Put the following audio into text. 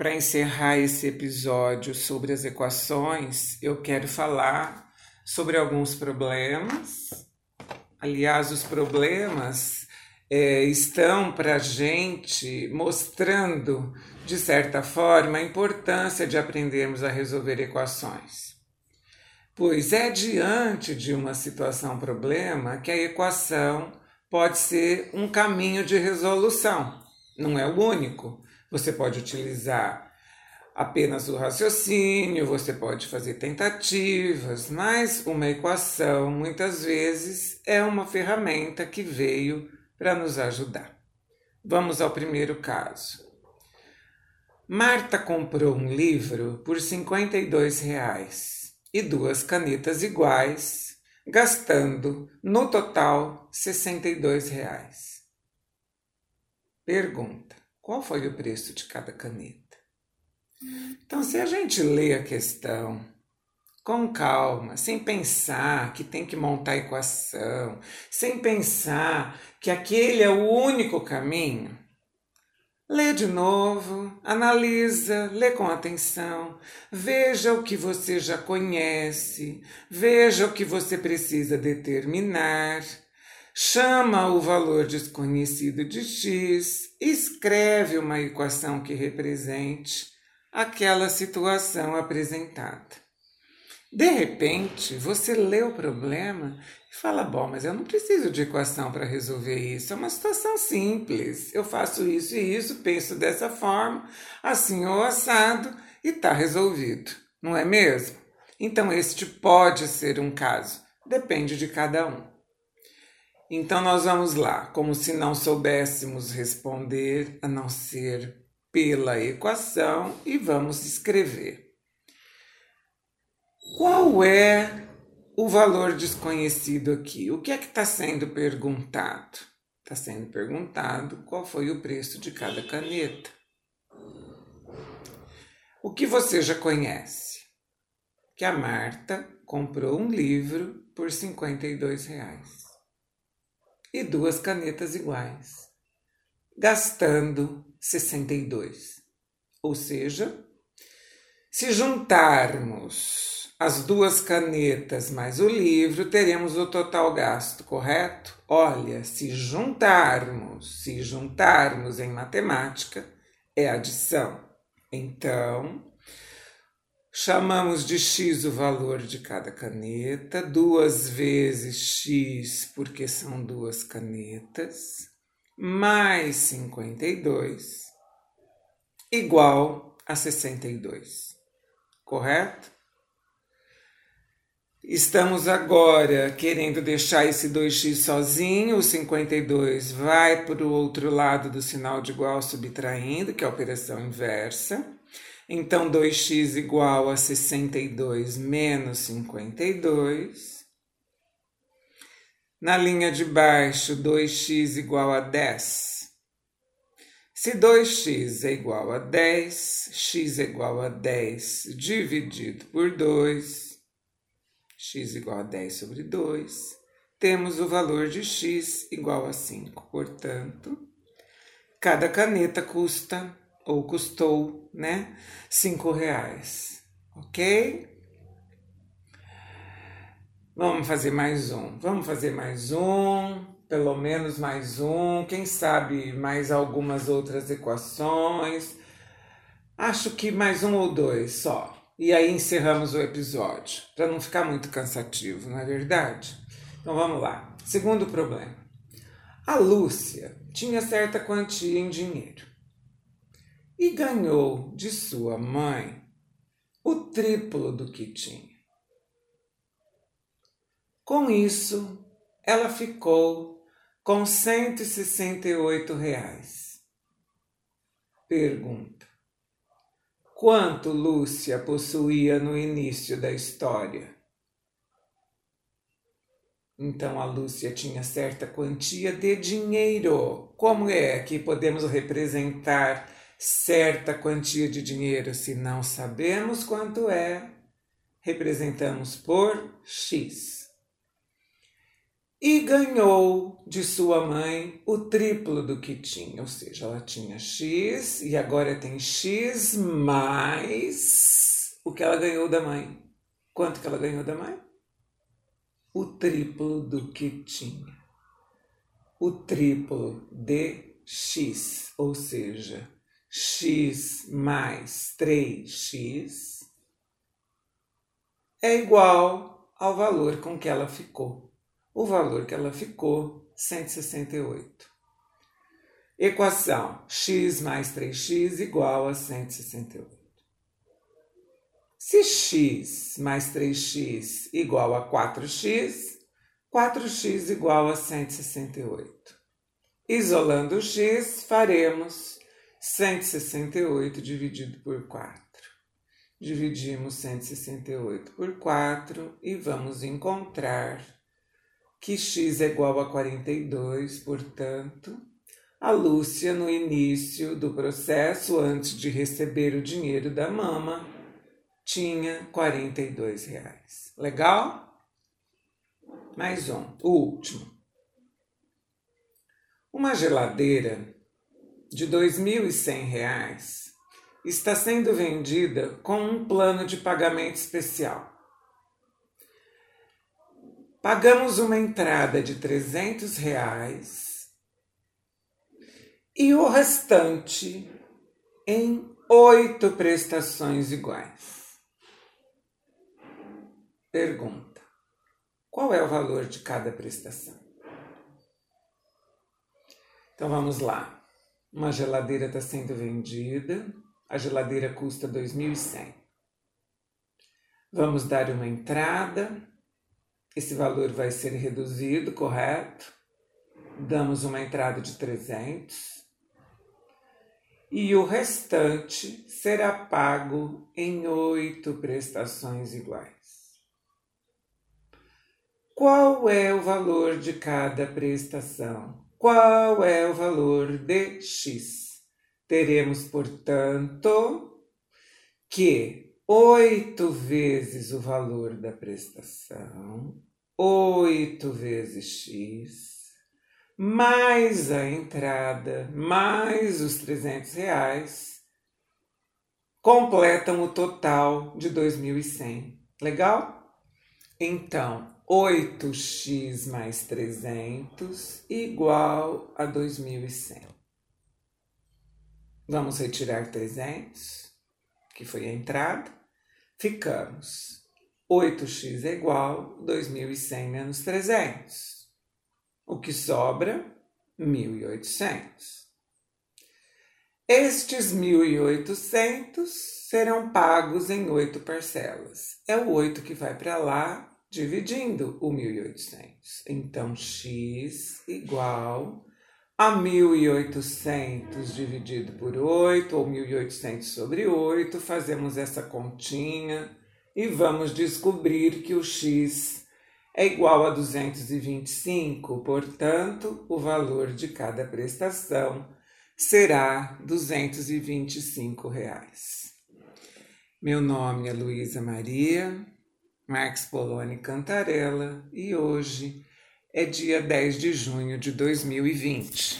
Para encerrar esse episódio sobre as equações, eu quero falar sobre alguns problemas. Aliás, os problemas é, estão para a gente mostrando, de certa forma, a importância de aprendermos a resolver equações. Pois é diante de uma situação problema que a equação pode ser um caminho de resolução, não é o único você pode utilizar apenas o raciocínio, você pode fazer tentativas, mas uma equação muitas vezes é uma ferramenta que veio para nos ajudar. Vamos ao primeiro caso. Marta comprou um livro por 52 reais e duas canetas iguais, gastando no total 62 reais. Pergunta: qual foi o preço de cada caneta. Então, se a gente lê a questão com calma, sem pensar que tem que montar equação, sem pensar que aquele é o único caminho, lê de novo, analisa, lê com atenção, veja o que você já conhece, veja o que você precisa determinar chama o valor desconhecido de x, escreve uma equação que represente aquela situação apresentada. De repente, você lê o problema e fala: Bom, mas eu não preciso de equação para resolver isso, é uma situação simples. Eu faço isso e isso, penso dessa forma, assim ou assado, e está resolvido, não é mesmo? Então, este pode ser um caso, depende de cada um. Então nós vamos lá, como se não soubéssemos responder a não ser pela equação e vamos escrever. Qual é o valor desconhecido aqui? O que é que está sendo perguntado? Está sendo perguntado qual foi o preço de cada caneta. O que você já conhece? Que a Marta comprou um livro por 52 reais e duas canetas iguais, gastando 62. Ou seja, se juntarmos as duas canetas mais o livro, teremos o total gasto, correto? Olha, se juntarmos, se juntarmos em matemática, é adição. Então, Chamamos de x o valor de cada caneta, duas vezes x, porque são duas canetas, mais 52, igual a 62. Correto? Estamos agora querendo deixar esse 2x sozinho, o 52 vai para o outro lado do sinal de igual subtraindo, que é a operação inversa. Então, 2x igual a 62 menos 52. Na linha de baixo, 2x igual a 10. Se 2x é igual a 10, x é igual a 10 dividido por 2, x igual a 10 sobre 2, temos o valor de x igual a 5. Portanto, cada caneta custa ou custou, né, cinco reais, ok? Vamos fazer mais um, vamos fazer mais um, pelo menos mais um, quem sabe mais algumas outras equações. Acho que mais um ou dois só. E aí encerramos o episódio, para não ficar muito cansativo, não é verdade? Então vamos lá. Segundo problema. A Lúcia tinha certa quantia em dinheiro e ganhou de sua mãe o triplo do que tinha. Com isso, ela ficou com 168 reais. Pergunta: Quanto Lúcia possuía no início da história? Então a Lúcia tinha certa quantia de dinheiro. Como é que podemos representar certa quantia de dinheiro, se não sabemos quanto é, representamos por X. e ganhou de sua mãe o triplo do que tinha, ou seja, ela tinha X e agora tem X mais o que ela ganhou da mãe. Quanto que ela ganhou da mãe? O triplo do que tinha. O triplo de X, ou seja, X mais 3X é igual ao valor com que ela ficou o valor que ela ficou, 168. Equação x mais 3x igual a 168. Se x mais 3x igual a 4x, 4x igual a 168. Isolando o x, faremos 168 dividido por 4. Dividimos 168 por 4 e vamos encontrar que x é igual a 42, portanto, a Lúcia, no início do processo, antes de receber o dinheiro da mama, tinha 42 reais. Legal? Mais um, o último. Uma geladeira de R$ 2.100 está sendo vendida com um plano de pagamento especial. Pagamos uma entrada de 300 reais e o restante em oito prestações iguais. Pergunta: qual é o valor de cada prestação? Então vamos lá. Uma geladeira está sendo vendida, a geladeira custa 2.100. Vamos dar uma entrada esse valor vai ser reduzido, correto? Damos uma entrada de 300 e o restante será pago em oito prestações iguais. Qual é o valor de cada prestação? Qual é o valor de X? Teremos, portanto, que 8 vezes o valor da prestação, 8 vezes X, mais a entrada, mais os 300 reais, completam o total de 2.100. Legal? Então, 8x mais 300 igual a 2.100. Vamos retirar 300, que foi a entrada ficamos 8x é igual a 2.100 menos 300. O que sobra? 1.800. Estes 1.800 serão pagos em oito parcelas. É o 8 que vai para lá, dividindo o 1.800. Então, x igual a 1.800 dividido por 8, ou 1.800 sobre 8, fazemos essa continha e vamos descobrir que o x é igual a 225, portanto, o valor de cada prestação será 225 reais. Meu nome é Luísa Maria Marques Poloni Cantarella e hoje é dia 10 de junho de 2020.